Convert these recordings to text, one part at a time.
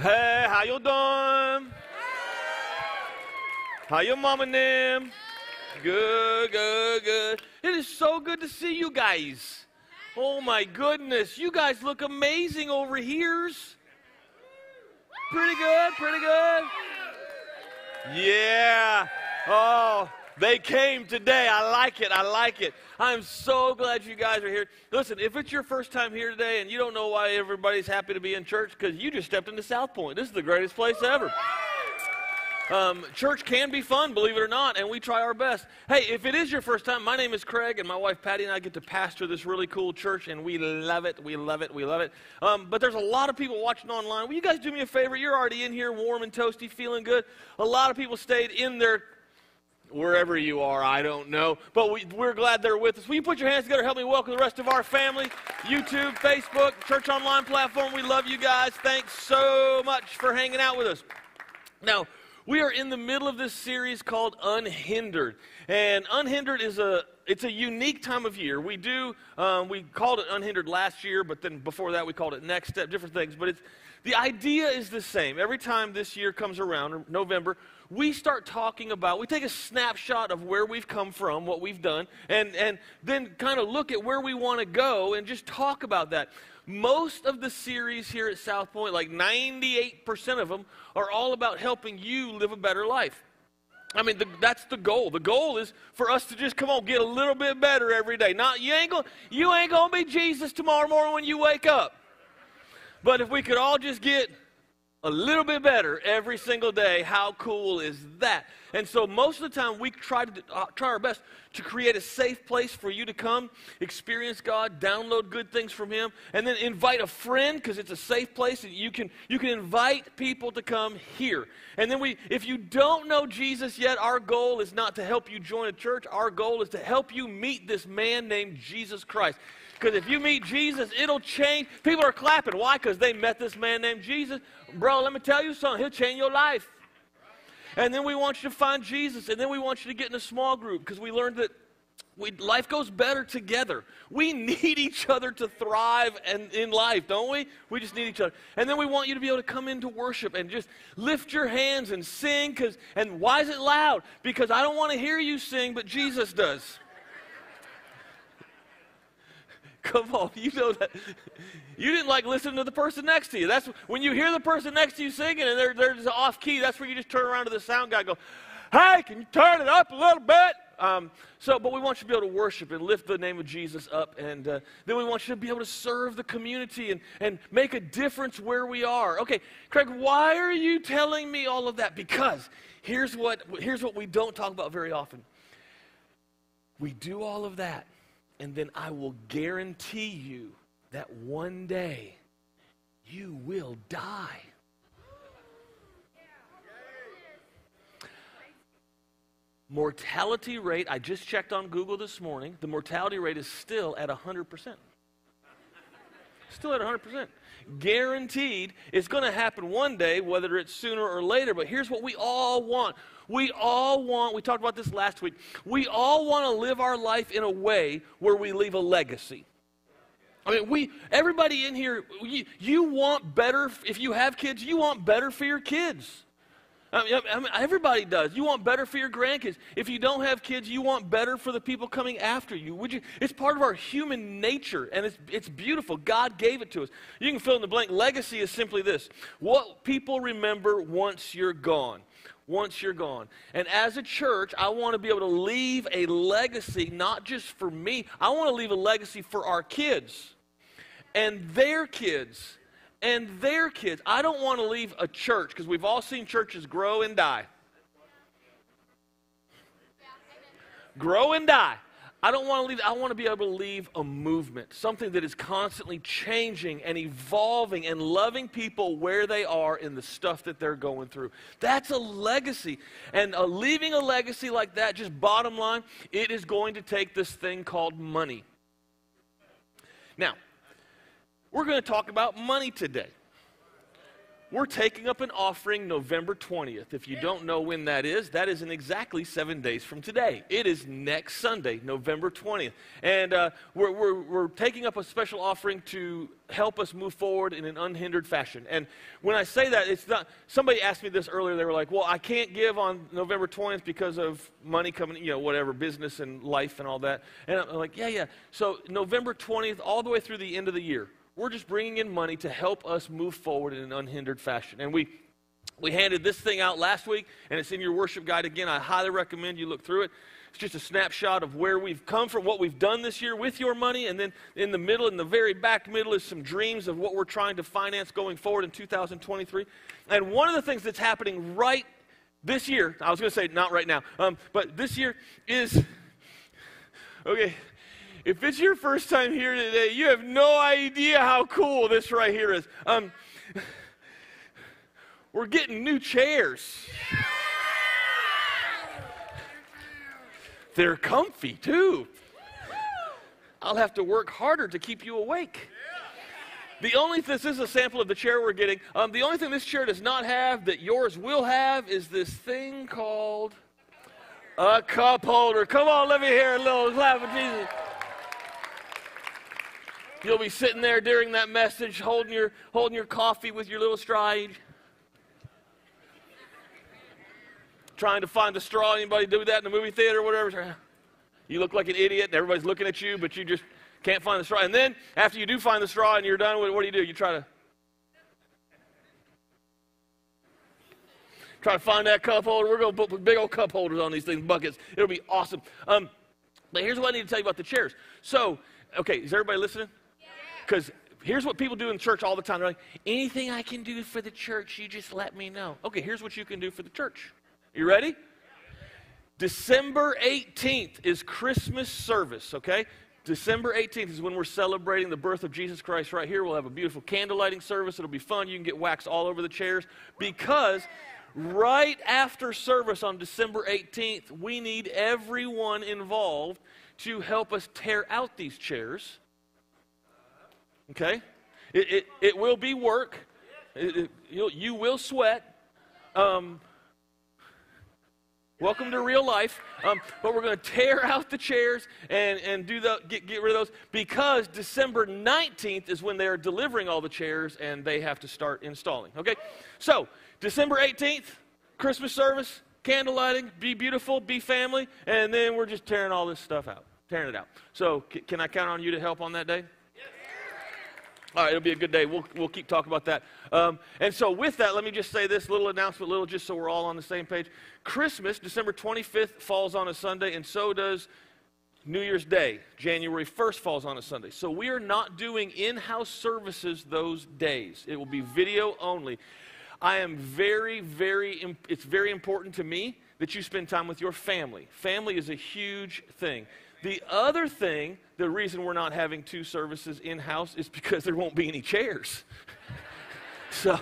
Hey, how you doing? How your mama and them? Good, good, good. It is so good to see you guys. Oh my goodness, you guys look amazing over here's. Pretty good, pretty good. Yeah. Oh, they came today. I like it. I like it. I'm so glad you guys are here. Listen, if it's your first time here today and you don't know why everybody's happy to be in church, because you just stepped into South Point. This is the greatest place ever. Um, church can be fun, believe it or not, and we try our best. Hey, if it is your first time, my name is Craig, and my wife Patty and I get to pastor this really cool church, and we love it. We love it. We love it. Um, but there's a lot of people watching online. Will you guys do me a favor? You're already in here, warm and toasty, feeling good. A lot of people stayed in their wherever you are, I don't know. But we, are glad they're with us. Will you put your hands together? Help me welcome the rest of our family. YouTube, Facebook, church online platform. We love you guys. Thanks so much for hanging out with us. Now, we are in the middle of this series called Unhindered. And Unhindered is a it's a unique time of year. We do um, we called it Unhindered last year, but then before that we called it Next Step, different things. But it's the idea is the same. Every time this year comes around, November, we start talking about, we take a snapshot of where we've come from, what we've done, and, and then kind of look at where we want to go and just talk about that. Most of the series here at South Point, like 98% of them, are all about helping you live a better life. I mean, the, that's the goal. The goal is for us to just come on, get a little bit better every day. Not you ain't gonna, you ain't gonna be Jesus tomorrow morning when you wake up. But if we could all just get a little bit better every single day, how cool is that? And so most of the time we try to uh, try our best to create a safe place for you to come, experience God, download good things from Him, and then invite a friend because it's a safe place and you can you can invite people to come here. And then we, if you don't know Jesus yet, our goal is not to help you join a church. Our goal is to help you meet this man named Jesus Christ. Because if you meet Jesus, it'll change. People are clapping. Why? Because they met this man named Jesus. Bro, let me tell you something. He'll change your life. And then we want you to find Jesus. And then we want you to get in a small group because we learned that we, life goes better together. We need each other to thrive and in life, don't we? We just need each other. And then we want you to be able to come into worship and just lift your hands and sing. Cause, and why is it loud? Because I don't want to hear you sing, but Jesus does. Come on, you know that. You didn't like listening to the person next to you. That's when you hear the person next to you singing and they're, they're just off key, that's where you just turn around to the sound guy and go, Hey, can you turn it up a little bit? Um, so, but we want you to be able to worship and lift the name of Jesus up. And uh, then we want you to be able to serve the community and, and make a difference where we are. Okay, Craig, why are you telling me all of that? Because here's what, here's what we don't talk about very often. We do all of that and then I will guarantee you that one day you will die. Mortality rate, I just checked on Google this morning, the mortality rate is still at 100%. Still at 100%. Guaranteed it's going to happen one day, whether it's sooner or later. But here's what we all want we all want, we talked about this last week, we all want to live our life in a way where we leave a legacy. I mean, we, everybody in here, you, you want better, if you have kids, you want better for your kids. I mean, I mean, everybody does. You want better for your grandkids. If you don't have kids, you want better for the people coming after you. Would you? It's part of our human nature, and it's, it's beautiful. God gave it to us. You can fill in the blank. Legacy is simply this what people remember once you're gone once you're gone. And as a church, I want to be able to leave a legacy, not just for me, I want to leave a legacy for our kids and their kids and their kids. I don't want to leave a church because we've all seen churches grow and die. Grow and die. I don't want to leave, I want to be able to leave a movement, something that is constantly changing and evolving and loving people where they are in the stuff that they're going through. That's a legacy. And uh, leaving a legacy like that, just bottom line, it is going to take this thing called money. Now, we're going to talk about money today. we're taking up an offering November 20th. If you don't know when that is, that is in exactly seven days from today. It is next Sunday, November 20th. And uh, we're, we're, we're taking up a special offering to help us move forward in an unhindered fashion. And when I say that, it's not, somebody asked me this earlier. They were like, well, I can't give on November 20th because of money coming, you know, whatever, business and life and all that. And I'm like, yeah, yeah. So November 20th, all the way through the end of the year we're just bringing in money to help us move forward in an unhindered fashion. And we, we handed this thing out last week, and it's in your worship guide again. I highly recommend you look through it. It's just a snapshot of where we've come from, what we've done this year with your money, and then in the middle, in the very back middle, is some dreams of what we're trying to finance going forward in 2023. And one of the things that's happening right this year, I was going to say not right now, um, but this year is okay. If it's your first time here today, you have no idea how cool this right here is. Um, we're getting new chairs. They're comfy too. I'll have to work harder to keep you awake. The only this is a sample of the chair we're getting. Um, the only thing this chair does not have that yours will have is this thing called a cup holder. Come on, let me hear a little clap of Jesus. You'll be sitting there during that message holding your, holding your coffee with your little stride. Trying to find the straw. Anybody do that in the movie theater or whatever? You look like an idiot and everybody's looking at you, but you just can't find the straw. And then after you do find the straw and you're done with it, what do you do? You try to try to find that cup holder. We're going to put big old cup holders on these things, buckets. It'll be awesome. Um, but here's what I need to tell you about the chairs. So, okay, is everybody listening? Because here's what people do in church all the time. They're like, anything I can do for the church, you just let me know. Okay, here's what you can do for the church. You ready? December 18th is Christmas service, okay? December 18th is when we're celebrating the birth of Jesus Christ right here. We'll have a beautiful candle lighting service. It'll be fun. You can get wax all over the chairs because right after service on December 18th, we need everyone involved to help us tear out these chairs Okay? It, it, it will be work. It, you will sweat. Um, welcome to real life. Um, but we're going to tear out the chairs and, and do the, get, get rid of those because December 19th is when they are delivering all the chairs and they have to start installing. Okay? So, December 18th, Christmas service, candle lighting, be beautiful, be family, and then we're just tearing all this stuff out, tearing it out. So, c- can I count on you to help on that day? All right, it'll be a good day. We'll, we'll keep talking about that. Um, and so, with that, let me just say this little announcement, little just so we're all on the same page. Christmas, December 25th, falls on a Sunday, and so does New Year's Day. January 1st falls on a Sunday. So, we are not doing in house services those days. It will be video only. I am very, very, it's very important to me that you spend time with your family. Family is a huge thing. The other thing, the reason we're not having two services in house is because there won't be any chairs. so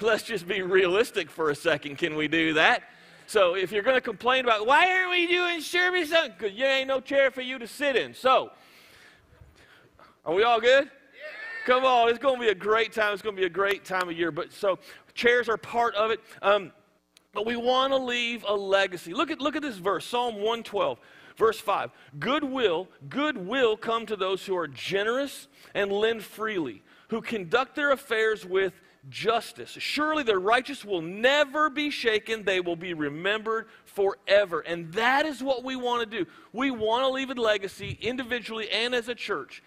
let's just be realistic for a second. Can we do that? So if you're going to complain about why aren't we doing service, because you ain't no chair for you to sit in. So, are we all good? Come on, it's going to be a great time. It's going to be a great time of year. But so chairs are part of it. Um, but we want to leave a legacy. Look at look at this verse, Psalm 112. Verse 5 Goodwill, goodwill come to those who are generous and lend freely, who conduct their affairs with justice. Surely the righteous will never be shaken, they will be remembered forever. And that is what we want to do. We want to leave a legacy individually and as a church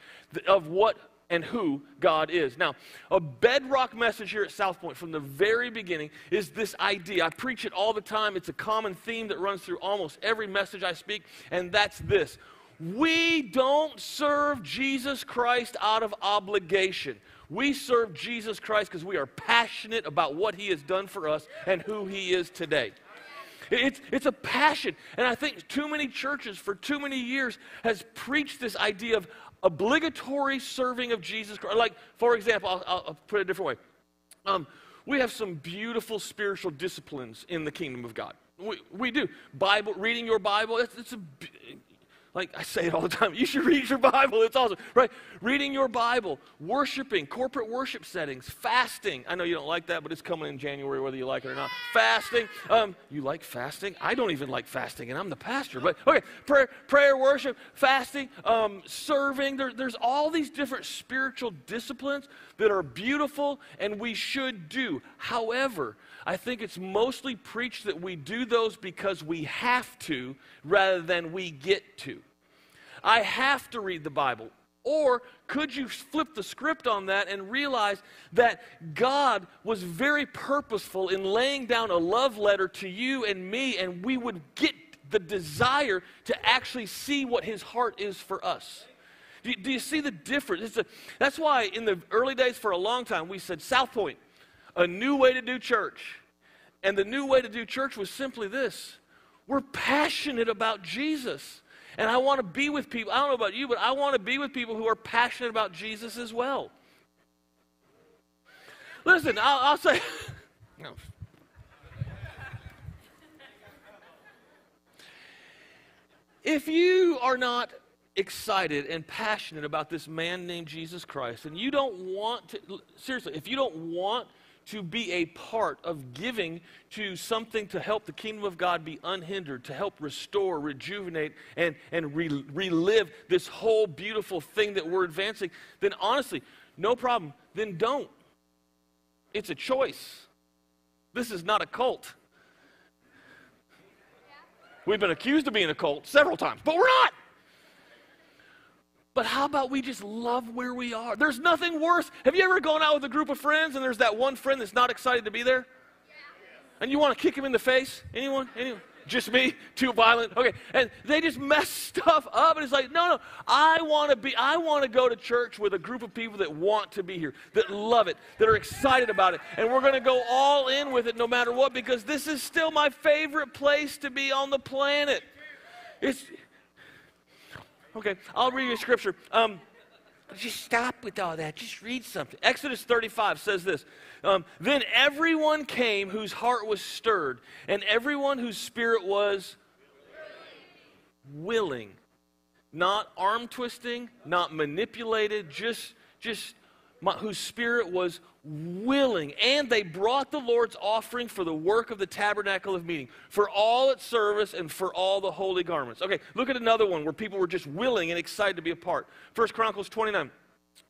of what and who God is. Now, a bedrock message here at South Point from the very beginning is this idea. I preach it all the time. It's a common theme that runs through almost every message I speak, and that's this. We don't serve Jesus Christ out of obligation. We serve Jesus Christ because we are passionate about what he has done for us and who he is today. It's, it's a passion. And I think too many churches for too many years has preached this idea of obligatory serving of Jesus Christ. Like, for example, I'll, I'll put it a different way. Um, we have some beautiful spiritual disciplines in the kingdom of God. We, we do. Bible, reading your Bible, it's, it's a, Like I say it all the time, you should read your Bible. It's awesome, right? Reading your Bible, worshiping, corporate worship settings, fasting. I know you don't like that, but it's coming in January, whether you like it or not. Fasting. Um, you like fasting? I don't even like fasting, and I'm the pastor. But okay, prayer, prayer worship, fasting, um, serving. There, there's all these different spiritual disciplines that are beautiful and we should do. However, I think it's mostly preached that we do those because we have to rather than we get to. I have to read the Bible. Or could you flip the script on that and realize that God was very purposeful in laying down a love letter to you and me, and we would get the desire to actually see what His heart is for us? Do you, do you see the difference? A, that's why in the early days, for a long time, we said South Point, a new way to do church. And the new way to do church was simply this we're passionate about Jesus. And I want to be with people. I don't know about you, but I want to be with people who are passionate about Jesus as well. Listen, I'll, I'll say. no. If you are not excited and passionate about this man named Jesus Christ, and you don't want to, seriously, if you don't want to be a part of giving to something to help the kingdom of God be unhindered, to help restore, rejuvenate, and, and re- relive this whole beautiful thing that we're advancing, then honestly, no problem. Then don't. It's a choice. This is not a cult. We've been accused of being a cult several times, but we're not. But how about we just love where we are? There's nothing worse. Have you ever gone out with a group of friends and there's that one friend that's not excited to be there? And you want to kick him in the face? Anyone? Anyone? Just me? Too violent? Okay. And they just mess stuff up. And it's like, no, no. I want to be, I want to go to church with a group of people that want to be here, that love it, that are excited about it. And we're going to go all in with it no matter what because this is still my favorite place to be on the planet. It's, Okay, I'll read you a scripture. Um, just stop with all that. Just read something. Exodus 35 says this um, Then everyone came whose heart was stirred, and everyone whose spirit was willing. Not arm twisting, not manipulated, just, just whose spirit was willing. And they brought the Lord's offering for the work of the tabernacle of meeting, for all its service and for all the holy garments. Okay, look at another one where people were just willing and excited to be a part. First Chronicles 29.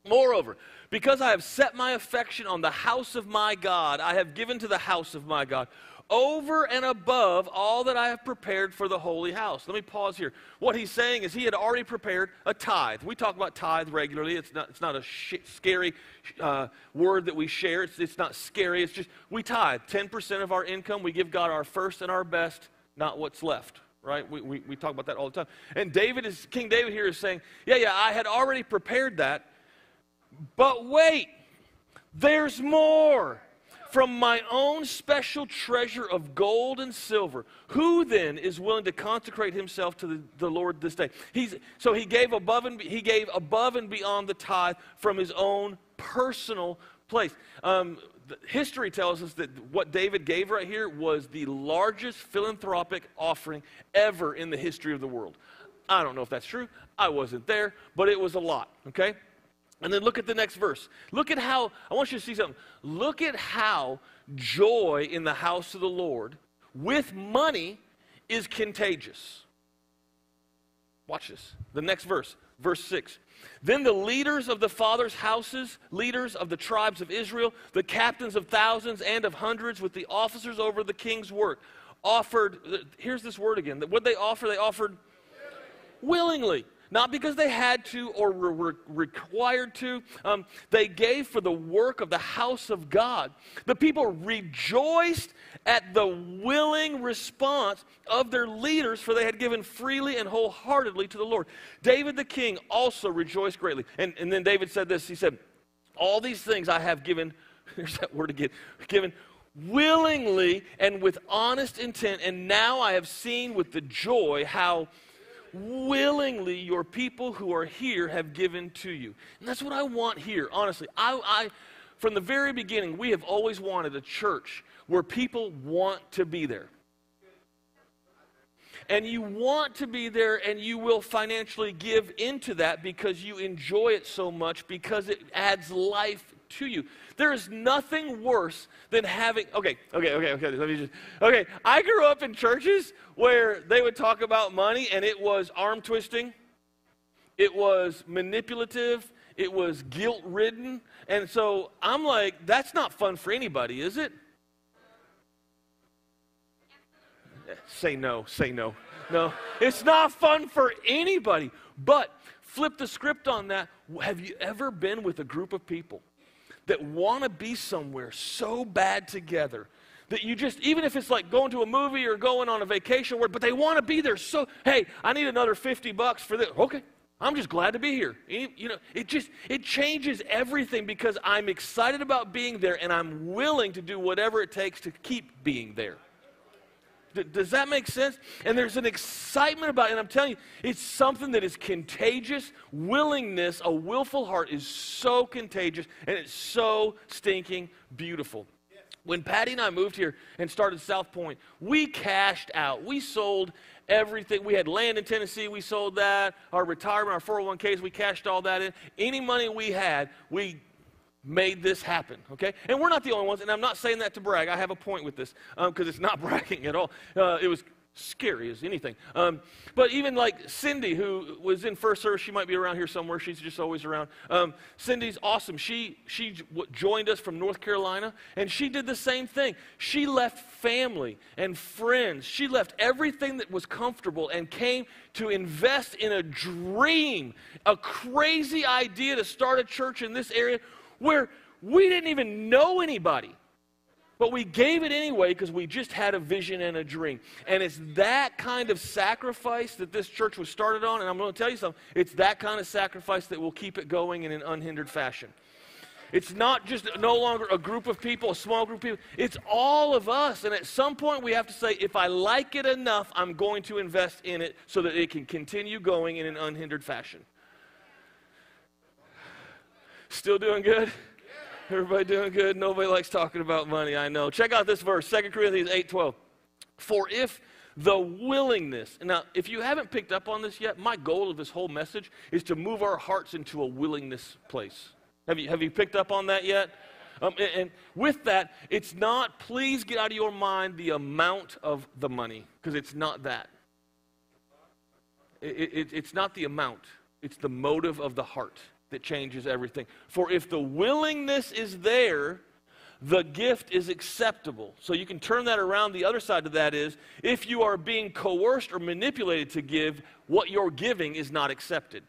Moreover, because I have set my affection on the house of my God, I have given to the house of my God over and above all that I have prepared for the holy house. Let me pause here. What he's saying is he had already prepared a tithe. We talk about tithe regularly. It's not, it's not a sh- scary uh, word that we share, it's, it's not scary. It's just we tithe 10% of our income. We give God our first and our best, not what's left. Right? We, we, we talk about that all the time. And David is, King David here is saying, Yeah, yeah, I had already prepared that, but wait, there's more from my own special treasure of gold and silver. Who then is willing to consecrate himself to the, the Lord this day? He's, so he gave above and he gave above and beyond the tithe from his own personal place. Um, history tells us that what David gave right here was the largest philanthropic offering ever in the history of the world. I don't know if that's true. I wasn't there, but it was a lot, okay? And then look at the next verse. Look at how, I want you to see something. Look at how joy in the house of the Lord with money is contagious. Watch this. The next verse, verse 6. Then the leaders of the fathers' houses, leaders of the tribes of Israel, the captains of thousands and of hundreds, with the officers over the king's work, offered, here's this word again. What they offer, they offered willingly not because they had to or were required to. Um, they gave for the work of the house of God. The people rejoiced at the willing response of their leaders, for they had given freely and wholeheartedly to the Lord. David the king also rejoiced greatly. And, and then David said this He said, All these things I have given, here's that word again, given willingly and with honest intent, and now I have seen with the joy how willingly your people who are here have given to you. And that's what I want here, honestly. I, I, from the very beginning, we have always wanted a church where people want to be there. and you want to be there and you will financially give into that because you enjoy it so much because it adds life to you. There is nothing worse than having okay, okay, okay, okay. Let me just okay. I grew up in churches where they would talk about money and it was arm twisting, it was manipulative, it was guilt ridden. And so I'm like, that's not fun for anybody, is it? Say no, say no. No, it's not fun for anybody. But flip the script on that. Have you ever been with a group of people that want to be somewhere so bad together that you just, even if it's like going to a movie or going on a vacation, where, but they want to be there so, hey, I need another 50 bucks for this. Okay, I'm just glad to be here. You know, it just it changes everything because I'm excited about being there and I'm willing to do whatever it takes to keep being there. D- does that make sense? And there's an excitement about it. And I'm telling you, it's something that is contagious. Willingness, a willful heart, is so contagious and it's so stinking beautiful. When Patty and I moved here and started South Point, we cashed out. We sold everything. We had land in Tennessee, we sold that. Our retirement, our 401ks, we cashed all that in. Any money we had, we made this happen, okay? And we're not the only ones, and I'm not saying that to brag. I have a point with this because um, it's not bragging at all. Uh, it was scary as anything. Um, but even like Cindy, who was in first service, she might be around here somewhere. She's just always around. Um, Cindy's awesome. She she joined us from North Carolina, and she did the same thing. She left family and friends. She left everything that was comfortable and came to invest in a dream, a crazy idea to start a church in this area where we didn't even know anybody. But we gave it anyway because we just had a vision and a dream. And it's that kind of sacrifice that this church was started on. And I'm going to tell you something it's that kind of sacrifice that will keep it going in an unhindered fashion. It's not just no longer a group of people, a small group of people. It's all of us. And at some point, we have to say, if I like it enough, I'm going to invest in it so that it can continue going in an unhindered fashion. Still doing good? Everybody doing good? Nobody likes talking about money, I know. Check out this verse, 2 Corinthians 8 12. For if the willingness, now if you haven't picked up on this yet, my goal of this whole message is to move our hearts into a willingness place. Have you, have you picked up on that yet? Um, and, and, with that, it's not, please get out of your mind the amount of the money, because it's not that. It, it, it's not the amount, it's the motive of the heart that changes everything. For if the willingness is there, the gift is acceptable. So you can turn that around. The other side of that is if you are being coerced or manipulated to give, what you're giving is not accepted.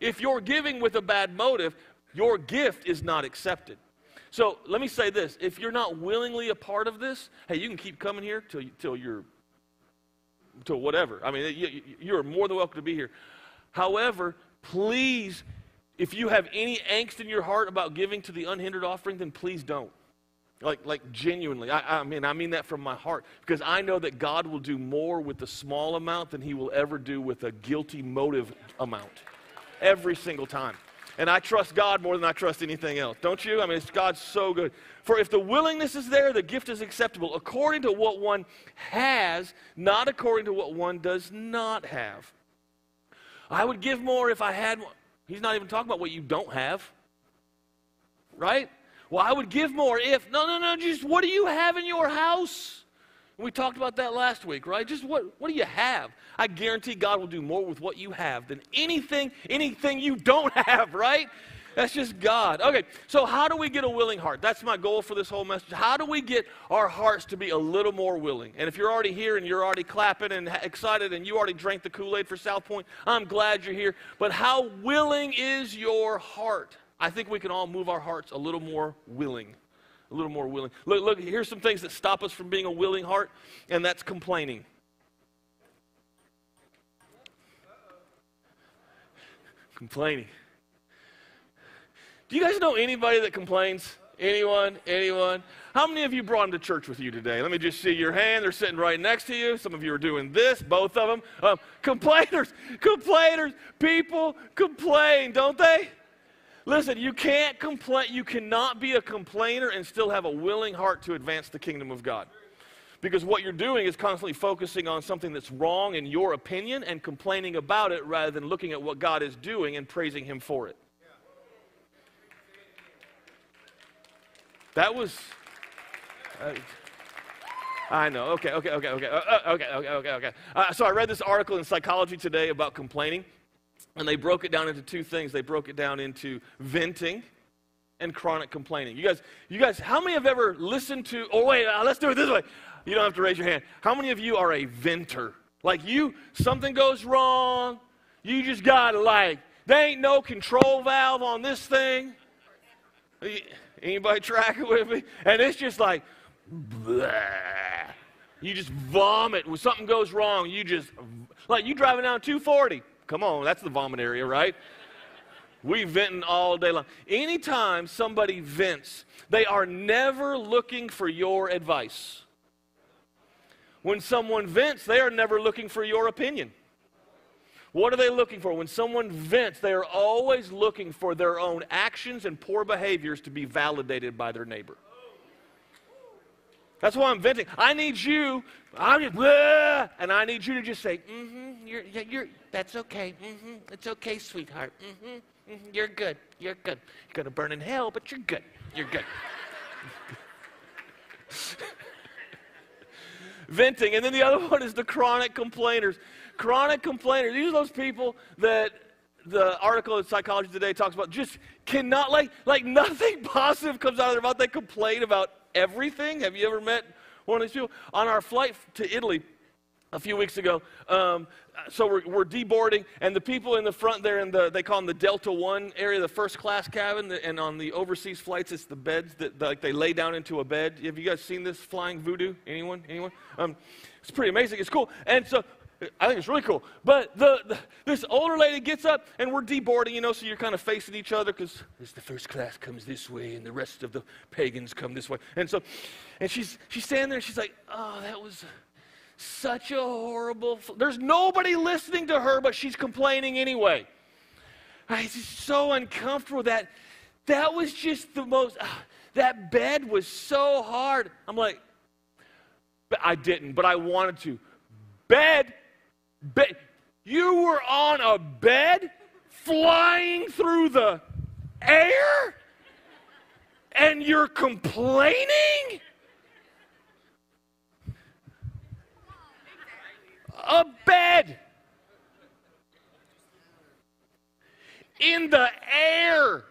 If you're giving with a bad motive, your gift is not accepted. So let me say this if you're not willingly a part of this, hey, you can keep coming here till, till you're, till whatever. I mean, you, you're more than welcome to be here. However, please, if you have any angst in your heart about giving to the unhindered offering, then please don't. Like, like genuinely. I, I mean, I mean that from my heart. Because I know that God will do more with a small amount than he will ever do with a guilty motive amount. Every single time. And I trust God more than I trust anything else. Don't you? I mean, it's God's so good. For if the willingness is there, the gift is acceptable according to what one has, not according to what one does not have. I would give more if I had more. He's not even talking about what you don't have. Right? Well, I would give more if. No, no, no. Just what do you have in your house? We talked about that last week, right? Just what, what do you have? I guarantee God will do more with what you have than anything, anything you don't have, right? That's just God. Okay, so how do we get a willing heart? That's my goal for this whole message. How do we get our hearts to be a little more willing? And if you're already here and you're already clapping and excited and you already drank the Kool Aid for South Point, I'm glad you're here. But how willing is your heart? I think we can all move our hearts a little more willing. A little more willing. Look, look, here's some things that stop us from being a willing heart, and that's complaining. Complaining. Do you guys know anybody that complains? Anyone? Anyone? How many of you brought them to church with you today? Let me just see your hand. They're sitting right next to you. Some of you are doing this, both of them. Um, complainers, complainers. People complain, don't they? Listen, you can't complain. You cannot be a complainer and still have a willing heart to advance the kingdom of God. Because what you're doing is constantly focusing on something that's wrong in your opinion and complaining about it rather than looking at what God is doing and praising Him for it. That was. Uh, I know. Okay, okay, okay, okay, uh, uh, okay, okay, okay, okay. Uh, so I read this article in Psychology Today about complaining, and they broke it down into two things. They broke it down into venting and chronic complaining. You guys, you guys, how many have ever listened to? Oh wait, uh, let's do it this way. You don't have to raise your hand. How many of you are a venter? Like you, something goes wrong, you just gotta like, there ain't no control valve on this thing. Anybody tracking with me? And it's just like. You just vomit. When something goes wrong, you just, like you driving down 240. Come on, that's the vomit area, right? We venting all day long. Anytime somebody vents, they are never looking for your advice. When someone vents, they are never looking for your opinion. What are they looking for? When someone vents, they are always looking for their own actions and poor behaviors to be validated by their neighbor. That's why I'm venting. I need you, I'm just, and I need you to just say, mm-hmm, you're, you're, that's okay. Mm-hmm, it's okay, sweetheart. Mm-hmm, mm-hmm, you're good. You're good. You're going to burn in hell, but you're good. You're good. venting. And then the other one is the chronic complainers. Chronic complainers. These are those people that the article in Psychology Today talks about just cannot, like, like nothing positive comes out of their mouth. They complain about everything. Have you ever met one of these people? On our flight to Italy a few weeks ago, um, so we're, we're, deboarding, and the people in the front there, in the, they call them the Delta One area, the first class cabin, and on the overseas flights, it's the beds that like they lay down into a bed. Have you guys seen this flying voodoo? Anyone? Anyone? Um, it's pretty amazing. It's cool. And so I think it's really cool. But the, the, this older lady gets up and we're deboarding, you know, so you're kind of facing each other because the first class comes this way and the rest of the pagans come this way. And so, and she's, she's standing there and she's like, oh, that was such a horrible. There's nobody listening to her, but she's complaining anyway. It's just so uncomfortable that that was just the most, uh, that bed was so hard. I'm like, I didn't, but I wanted to. Bed Be- you were on a bed flying through the air and you're complaining? A bed in the air.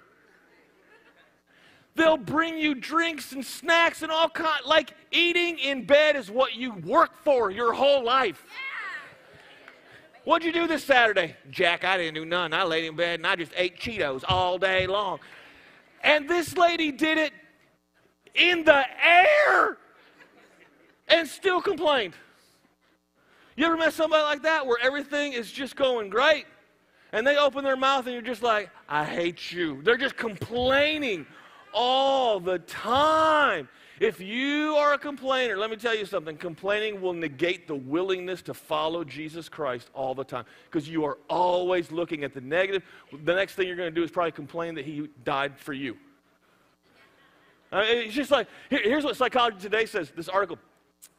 They'll bring you drinks and snacks and all kind like eating in bed is what you work for your whole life. What'd you do this Saturday? Jack, I didn't do none. I laid in bed and I just ate Cheetos all day long. And this lady did it in the air and still complained. You ever met somebody like that where everything is just going great? And they open their mouth and you're just like, I hate you. They're just complaining all the time. If you are a complainer, let me tell you something complaining will negate the willingness to follow Jesus Christ all the time because you are always looking at the negative. The next thing you're going to do is probably complain that he died for you. I mean, it's just like, here, here's what Psychology Today says this article.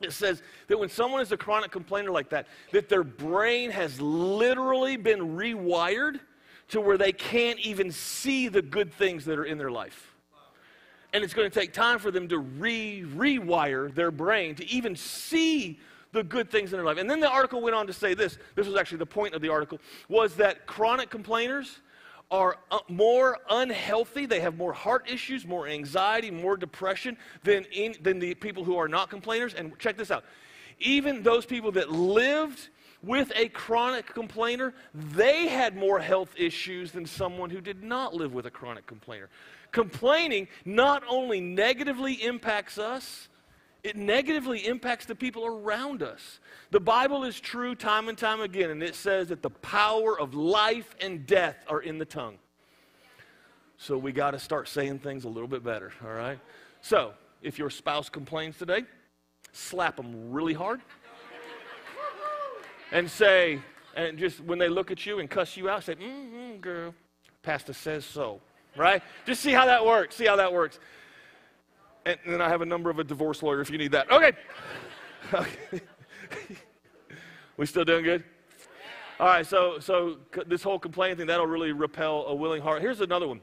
It says that when someone is a chronic complainer like that, that their brain has literally been rewired to where they can't even see the good things that are in their life. And it's going to take time for them to re rewire their brain to even see the good things in their life. And then the article went on to say this this was actually the point of the article was that chronic complainers are uh, more unhealthy. They have more heart issues, more anxiety, more depression than, in, than the people who are not complainers. And check this out even those people that lived with a chronic complainer, they had more health issues than someone who did not live with a chronic complainer. Complaining not only negatively impacts us, it negatively impacts the people around us. The Bible is true time and time again, and it says that the power of life and death are in the tongue. So we got to start saying things a little bit better, all right? So if your spouse complains today, slap them really hard and say, and just when they look at you and cuss you out, say, mm-hmm, girl, pastor says so right? Just see how that works. See how that works. And then I have a number of a divorce lawyer if you need that. Okay. Okay. we still doing good? All right, so so this whole complaining thing that'll really repel a willing heart. Here's another one.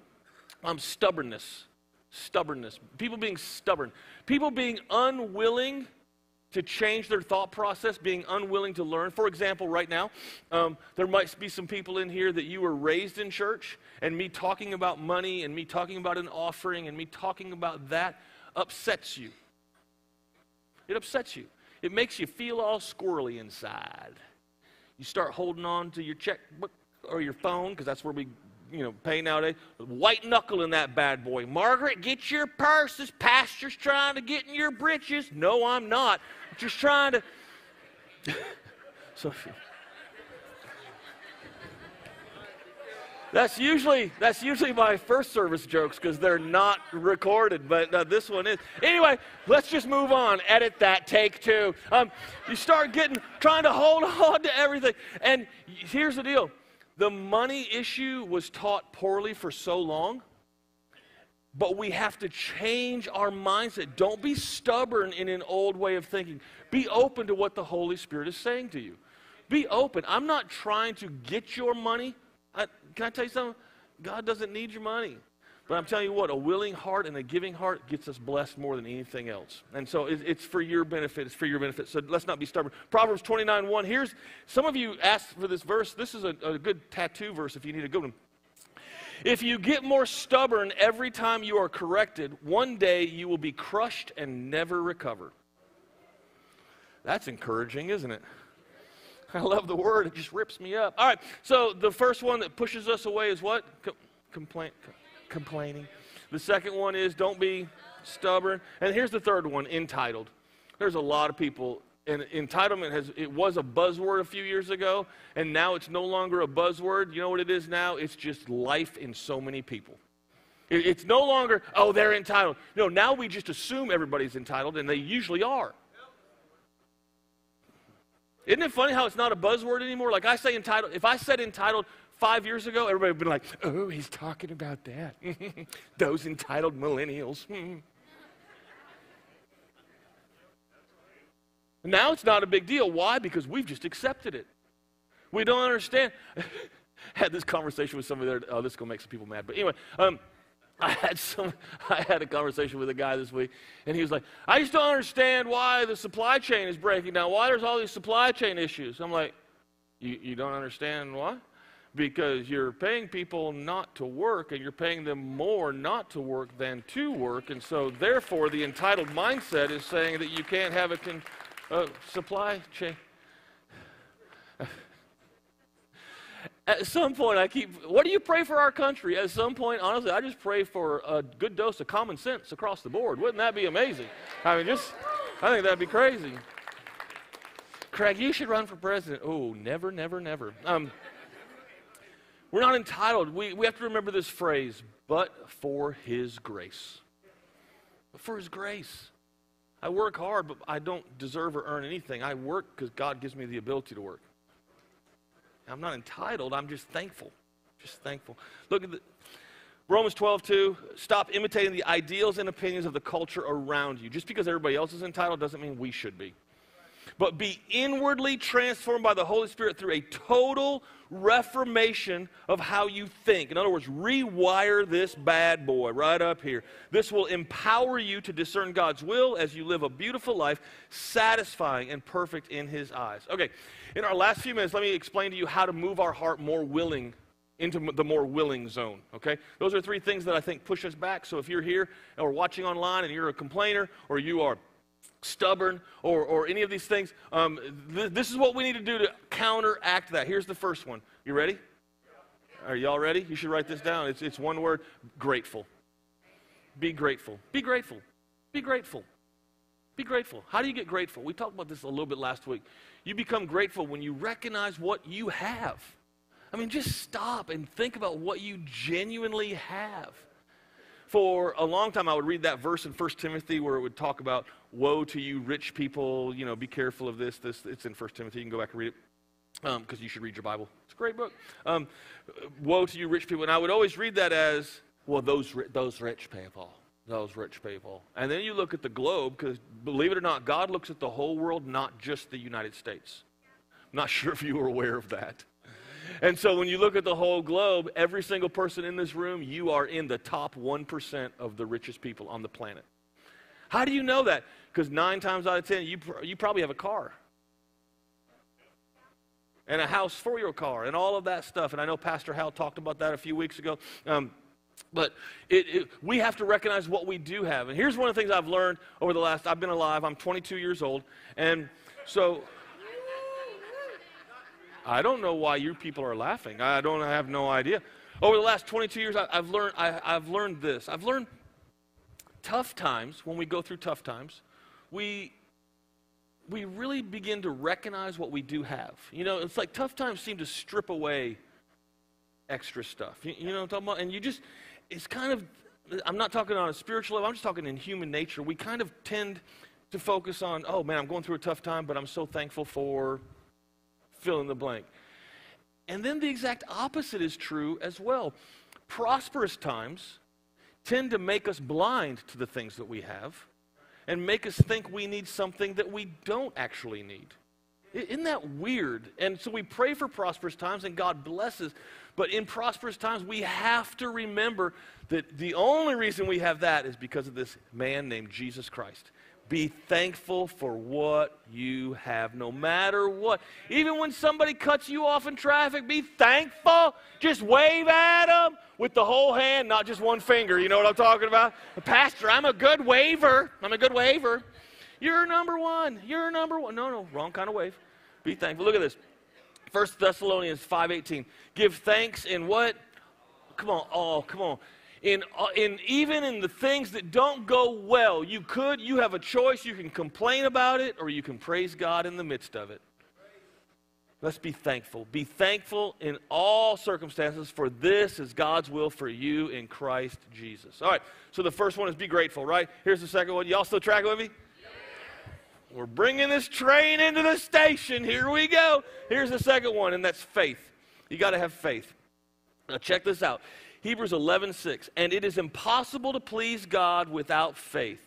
Um, stubbornness. Stubbornness. People being stubborn. People being unwilling to change their thought process, being unwilling to learn. For example, right now, um, there might be some people in here that you were raised in church, and me talking about money and me talking about an offering and me talking about that upsets you. It upsets you. It makes you feel all squirrely inside. You start holding on to your checkbook or your phone, because that's where we you know, pay nowadays. White knuckle in that bad boy. Margaret, get your purse. This pastor's trying to get in your britches. No, I'm not. Just trying to. so. That's usually that's usually my first service jokes because they're not recorded, but uh, this one is. Anyway, let's just move on. Edit that. Take two. Um, you start getting trying to hold on to everything, and here's the deal: the money issue was taught poorly for so long, but we have to change our mindset. Don't be stubborn in an old way of thinking. Be open to what the Holy Spirit is saying to you. Be open. I'm not trying to get your money. I, can I tell you something? God doesn't need your money. But I'm telling you what, a willing heart and a giving heart gets us blessed more than anything else. And so it, it's for your benefit. It's for your benefit. So let's not be stubborn. Proverbs 29 1. Here's some of you asked for this verse. This is a, a good tattoo verse if you need a good one. If you get more stubborn every time you are corrected, one day you will be crushed and never recover. That's encouraging, isn't it? I love the word. It just rips me up. All right. So the first one that pushes us away is what? Com- complaint complaining. The second one is don't be stubborn. And here's the third one entitled. There's a lot of people, and entitlement has, it was a buzzword a few years ago, and now it's no longer a buzzword. You know what it is now? It's just life in so many people. It, it's no longer, oh, they're entitled. No, now we just assume everybody's entitled, and they usually are. Isn't it funny how it's not a buzzword anymore? Like I say entitled, if I said entitled, Five years ago, everybody would be like, oh, he's talking about that. Those entitled millennials. now it's not a big deal. Why? Because we've just accepted it. We don't understand. had this conversation with somebody there. Oh, this is going to make some people mad. But anyway, um, I had some. I had a conversation with a guy this week, and he was like, "I just don't understand why the supply chain is breaking down. Why there's all these supply chain issues." I'm like, "You, you don't understand why?" Because you're paying people not to work and you're paying them more not to work than to work. And so, therefore, the entitled mindset is saying that you can't have a con- supply chain. At some point, I keep, what do you pray for our country? At some point, honestly, I just pray for a good dose of common sense across the board. Wouldn't that be amazing? I mean, just, I think that'd be crazy. Craig, you should run for president. Oh, never, never, never. Um, we're not entitled. We, we have to remember this phrase, but for His grace. But for His grace. I work hard, but I don't deserve or earn anything. I work because God gives me the ability to work. I'm not entitled. I'm just thankful. Just thankful. Look at the, Romans 12, 2. Stop imitating the ideals and opinions of the culture around you. Just because everybody else is entitled doesn't mean we should be but be inwardly transformed by the Holy Spirit through a total reformation of how you think. In other words, rewire this bad boy right up here. This will empower you to discern God's will as you live a beautiful life, satisfying and perfect in His eyes. Okay, in our last few minutes, let me explain to you how to move our heart more willing into the more willing zone. Okay? Those are three things that I think push us back. So if you're here or watching online and you're a complainer or you are stubborn or, or any of these things. Um, th- this is what we need to do to counteract that. Here's the first one. You ready? Are y'all ready? You should write this down. It's, it's one word grateful. Be grateful. Be grateful. Be grateful. Be grateful. How do you get grateful? We talked about this a little bit last week. You become grateful when you recognize what you have. I mean, just stop and think about what you genuinely have for a long time, I would read that verse in 1 Timothy where it would talk about, woe to you rich people, you know, be careful of this. This It's in 1 Timothy. You can go back and read it because um, you should read your Bible. It's a great book. Um, woe to you rich people. And I would always read that as, well, those, those rich people. those rich people. And then you look at the globe, because believe it or not, God looks at the whole world, not just the United States. I'm not sure if you were aware of that. And so when you look at the whole globe, every single person in this room, you are in the top 1% of the richest people on the planet. How do you know that? Because nine times out of ten, you, you probably have a car and a house for your car and all of that stuff. And I know Pastor Hal talked about that a few weeks ago. Um, but it, it, we have to recognize what we do have. And here's one of the things I've learned over the last, I've been alive, I'm 22 years old. And so I don't know why you people are laughing. I don't I have no idea. Over the last 22 years, I, have learned, I, I've learned this. I've learned tough times, when we go through tough times, we, we really begin to recognize what we do have. You know, it's like tough times seem to strip away extra stuff. You, you know what I'm talking about? And you just, it's kind of, I'm not talking on a spiritual level, I'm just talking in human nature. We kind of tend to focus on, oh man, I'm going through a tough time, but I'm so thankful for fill in the blank. And then the exact opposite is true as well. Prosperous times tend to make us blind to the things that we have and make us think we need something that we don't actually need. Isn't that weird? And so we pray for prosperous times and God blesses. But in prosperous times, we have to remember that the only reason we have that is because of this man named Jesus Christ. Be thankful for what you have, no matter what. Even when somebody cuts you off in traffic, be thankful. Just wave at them with the whole hand, not just one finger. You know what I'm talking about? Pastor, I'm a good waver. I'm a good waver. You're number one. You're number one. No, no, wrong kind of wave. Be thankful. Look at this. 1 Thessalonians 5.18. Give thanks in what? Come on. Oh, come on in, uh, in even in the things that don't go well, you could, you have a choice. You can complain about it or you can praise God in the midst of it. Let's be thankful. Be thankful in all circumstances, for this is God's will for you in Christ Jesus. All right, so the first one is be grateful, right? Here's the second one. Y'all still tracking with me? We're bringing this train into the station. Here we go. Here's the second one, and that's faith. You got to have faith. Now, check this out. Hebrews 11, 6. And it is impossible to please God without faith.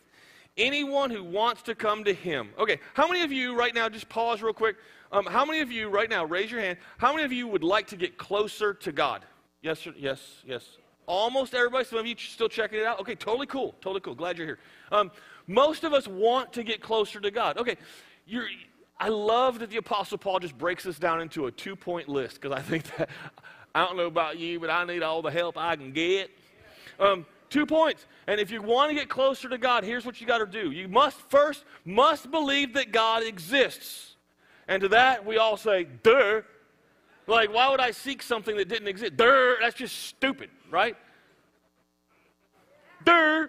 Anyone who wants to come to Him. Okay, how many of you right now, just pause real quick. Um, how many of you right now, raise your hand, how many of you would like to get closer to God? Yes, sir, yes, yes. Almost everybody. Some of you still checking it out. Okay, totally cool. Totally cool. Glad you're here. Um, most of us want to get closer to God. Okay, you're, I love that the Apostle Paul just breaks this down into a two point list because I think that I don't know about you, but I need all the help I can get. Um, two points. And if you want to get closer to God, here's what you got to do. You must first must believe that God exists. And to that we all say, duh. Like, why would I seek something that didn't exist? Duh, that's just stupid, right? Duh.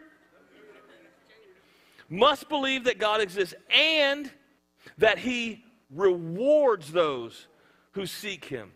Must believe that God exists and that He rewards those who seek Him.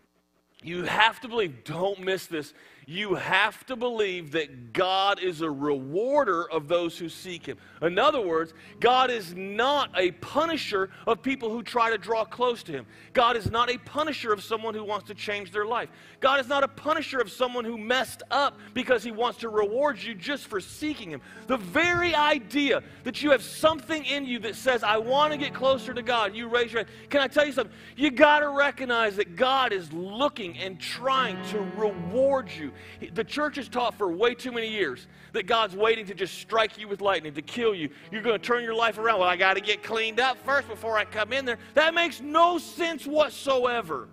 You have to believe, don't miss this. You have to believe that God is a rewarder of those who seek Him. In other words, God is not a punisher of people who try to draw close to Him. God is not a punisher of someone who wants to change their life. God is not a punisher of someone who messed up because He wants to reward you just for seeking Him. The very idea that you have something in you that says, I want to get closer to God, you raise your hand. Can I tell you something? You got to recognize that God is looking and trying to reward you. The church has taught for way too many years that God's waiting to just strike you with lightning, to kill you. You're going to turn your life around. Well, I got to get cleaned up first before I come in there. That makes no sense whatsoever.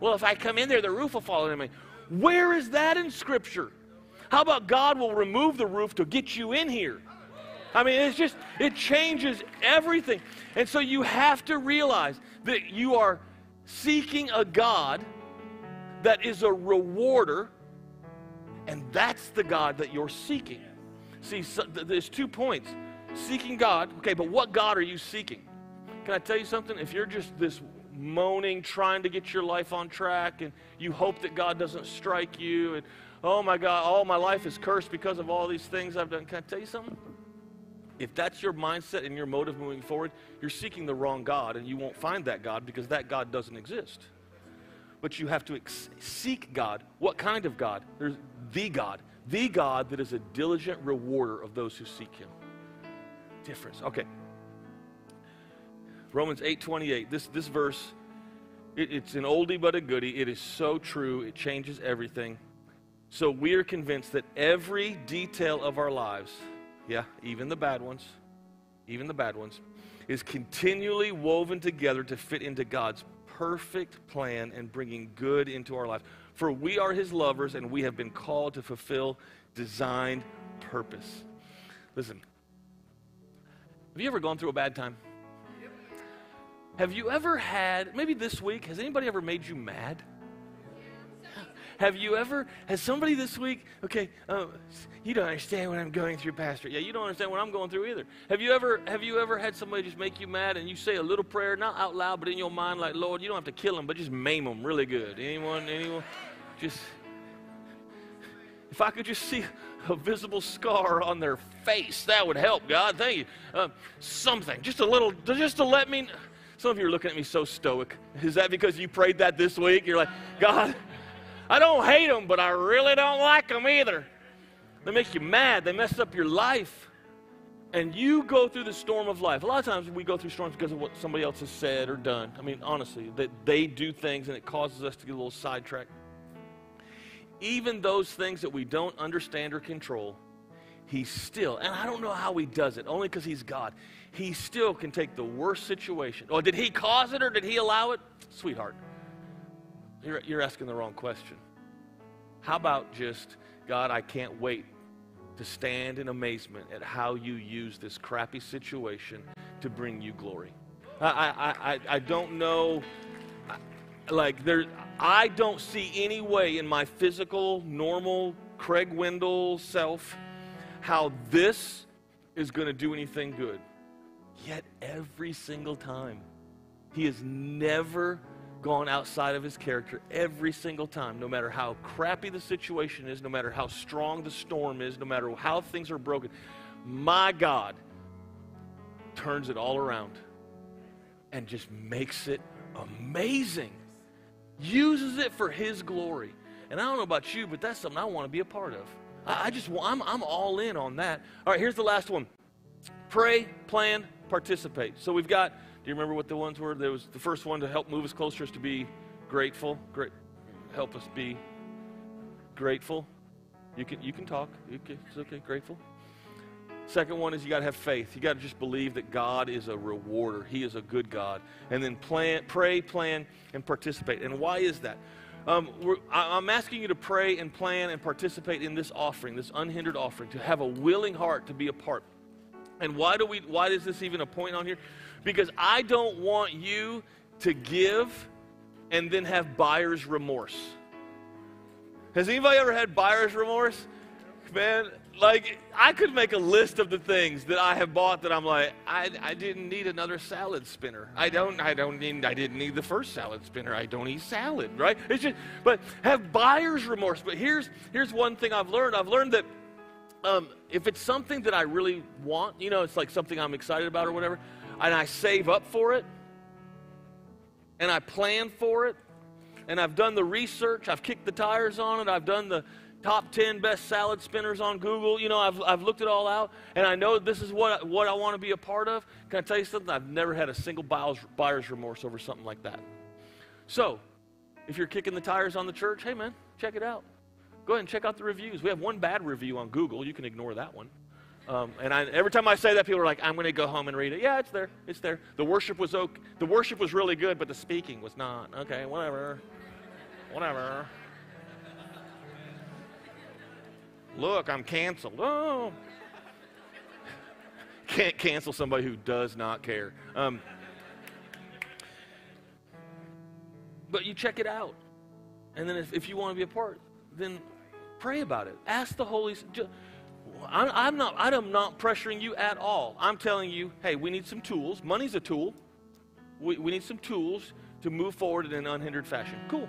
Well, if I come in there, the roof will fall on me. Where is that in Scripture? How about God will remove the roof to get you in here? I mean, it's just, it changes everything. And so you have to realize that you are seeking a God that is a rewarder and that's the God that you're seeking. See, so there's two points. Seeking God, okay, but what God are you seeking? Can I tell you something? If you're just this moaning, trying to get your life on track, and you hope that God doesn't strike you, and oh my God, all my life is cursed because of all these things I've done. Can I tell you something? If that's your mindset and your motive moving forward, you're seeking the wrong God, and you won't find that God because that God doesn't exist. But you have to ex- seek God. What kind of God? There's the God, the God that is a diligent rewarder of those who seek Him. Difference. Okay. Romans 8:28. This this verse, it, it's an oldie but a goodie. It is so true. It changes everything. So we are convinced that every detail of our lives, yeah, even the bad ones, even the bad ones, is continually woven together to fit into God's perfect plan and bringing good into our lives. For we are his lovers and we have been called to fulfill designed purpose. Listen, have you ever gone through a bad time? Have you ever had, maybe this week, has anybody ever made you mad? Have you ever, has somebody this week, okay, um, you don't understand what I'm going through, Pastor. Yeah, you don't understand what I'm going through either. Have you ever, have you ever had somebody just make you mad and you say a little prayer, not out loud, but in your mind, like, Lord, you don't have to kill them, but just maim them really good. Anyone, anyone? Just, if I could just see a visible scar on their face, that would help, God. Thank you. Uh, something, just a little, just to let me. Some of you are looking at me so stoic. Is that because you prayed that this week? You're like, God, I don't hate them, but I really don't like them either. They make you mad. They mess up your life. And you go through the storm of life. A lot of times we go through storms because of what somebody else has said or done. I mean, honestly, that they do things and it causes us to get a little sidetracked. Even those things that we don't understand or control, He still, and I don't know how He does it, only because He's God, He still can take the worst situation. Or did He cause it or did He allow it? Sweetheart, you're, you're asking the wrong question. How about just, God, I can't wait to stand in amazement at how you use this crappy situation to bring you glory? I, I, I, I don't know, like, there, I don't see any way in my physical, normal, Craig Wendell self how this is going to do anything good. Yet, every single time, he has never gone outside of his character every single time, no matter how crappy the situation is, no matter how strong the storm is, no matter how things are broken. My God turns it all around and just makes it amazing. Uses it for his glory. And I don't know about you, but that's something I want to be a part of. I, just I'm, I'm all in on that. All right, here's the last one pray, plan, participate. So we've got do you remember what the ones were? There was the first one to help move us closer is to be grateful. Great, help us be grateful. You can you can talk. It's okay. Grateful. Second one is you got to have faith. You got to just believe that God is a rewarder. He is a good God. And then plan, pray, plan, and participate. And why is that? Um, I'm asking you to pray and plan and participate in this offering, this unhindered offering, to have a willing heart to be a part. And why do we? Why is this even a point on here? Because I don't want you to give and then have buyer's remorse. Has anybody ever had buyer's remorse? Man, like I could make a list of the things that I have bought that I'm like, I, I didn't need another salad spinner. I don't I don't need I didn't need the first salad spinner. I don't eat salad, right? It's just but have buyer's remorse. But here's here's one thing I've learned. I've learned that um, if it's something that I really want, you know, it's like something I'm excited about or whatever, and I save up for it and I plan for it and I've done the research, I've kicked the tires on it, I've done the top 10 best salad spinners on Google. You know, I've, I've looked it all out, and I know this is what, what I want to be a part of. Can I tell you something? I've never had a single buyer's, buyer's remorse over something like that. So, if you're kicking the tires on the church, hey man, check it out. Go ahead and check out the reviews. We have one bad review on Google. You can ignore that one. Um, and I, every time I say that, people are like, "I'm going to go home and read it." Yeah, it's there. It's there. The worship was okay. The worship was really good, but the speaking was not. Okay, whatever. Whatever. Look, I'm canceled. Oh, can't cancel somebody who does not care. Um, but you check it out, and then if, if you want to be a part, then pray about it. Ask the Holy. Spirit I'm, not, I'm not pressuring you at all. I'm telling you, hey, we need some tools. Money's a tool. We, we need some tools to move forward in an unhindered fashion. Cool.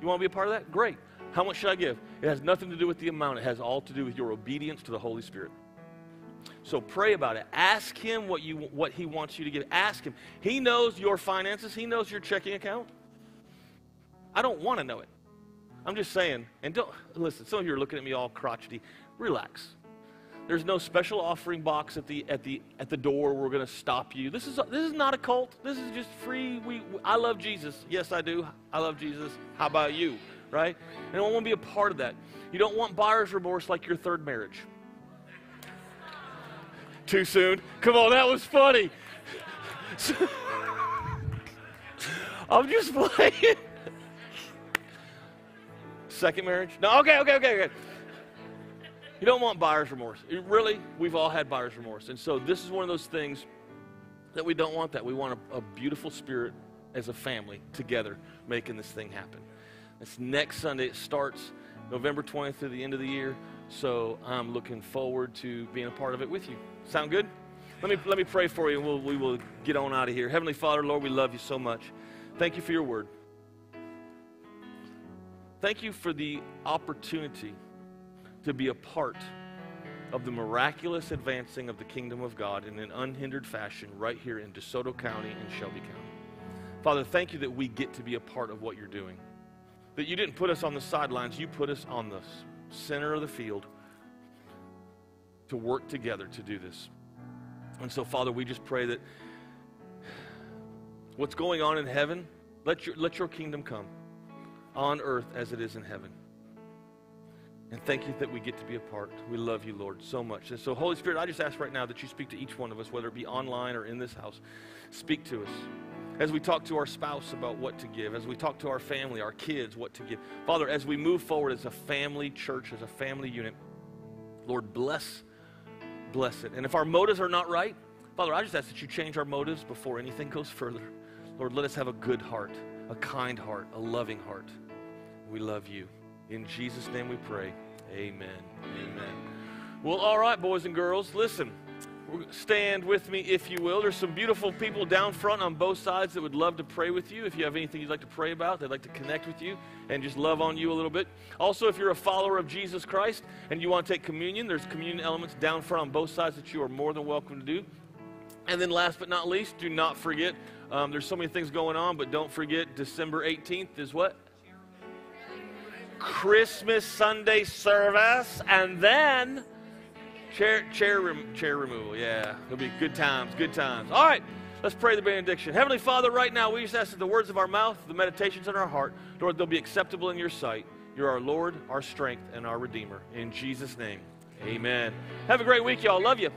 You want to be a part of that? Great. How much should I give? It has nothing to do with the amount, it has all to do with your obedience to the Holy Spirit. So pray about it. Ask Him what, you, what He wants you to give. Ask Him. He knows your finances, He knows your checking account. I don't want to know it. I'm just saying, and don't listen. Some of you are looking at me all crotchety. Relax. There's no special offering box at the at the at the door. We're going to stop you. This is this is not a cult. This is just free. We I love Jesus. Yes, I do. I love Jesus. How about you? Right? And I want to be a part of that. You don't want buyer's remorse like your third marriage. Too soon. Come on, that was funny. I'm just playing. Second marriage? No, okay, okay, okay, okay. You don't want buyer's remorse. really, we've all had buyer's remorse. And so this is one of those things that we don't want that. We want a, a beautiful spirit as a family together making this thing happen. It's next Sunday. It starts November 20th through the end of the year. So I'm looking forward to being a part of it with you. Sound good? Let me, let me pray for you and we'll, we will get on out of here. Heavenly Father, Lord, we love you so much. Thank you for your word. Thank you for the opportunity to be a part of the miraculous advancing of the kingdom of God in an unhindered fashion right here in DeSoto County and Shelby County. Father, thank you that we get to be a part of what you're doing. That you didn't put us on the sidelines, you put us on the center of the field to work together to do this. And so, Father, we just pray that what's going on in heaven, let your, let your kingdom come on earth as it is in heaven. And thank you that we get to be a part. We love you, Lord, so much. And so, Holy Spirit, I just ask right now that you speak to each one of us, whether it be online or in this house. Speak to us. As we talk to our spouse about what to give, as we talk to our family, our kids, what to give. Father, as we move forward as a family church, as a family unit, Lord, bless, bless it. And if our motives are not right, Father, I just ask that you change our motives before anything goes further. Lord, let us have a good heart, a kind heart, a loving heart. We love you. In Jesus' name we pray. Amen. Amen. Well, all right, boys and girls, listen. Stand with me, if you will. There's some beautiful people down front on both sides that would love to pray with you. If you have anything you'd like to pray about, they'd like to connect with you and just love on you a little bit. Also, if you're a follower of Jesus Christ and you want to take communion, there's communion elements down front on both sides that you are more than welcome to do. And then, last but not least, do not forget um, there's so many things going on, but don't forget December 18th is what? Christmas Sunday service, and then chair chair chair removal. Yeah, it'll be good times, good times. All right, let's pray the benediction. Heavenly Father, right now we just ask that the words of our mouth, the meditations in our heart, Lord, they'll be acceptable in Your sight. You're our Lord, our strength, and our Redeemer. In Jesus' name, Amen. Have a great week, y'all. Love you.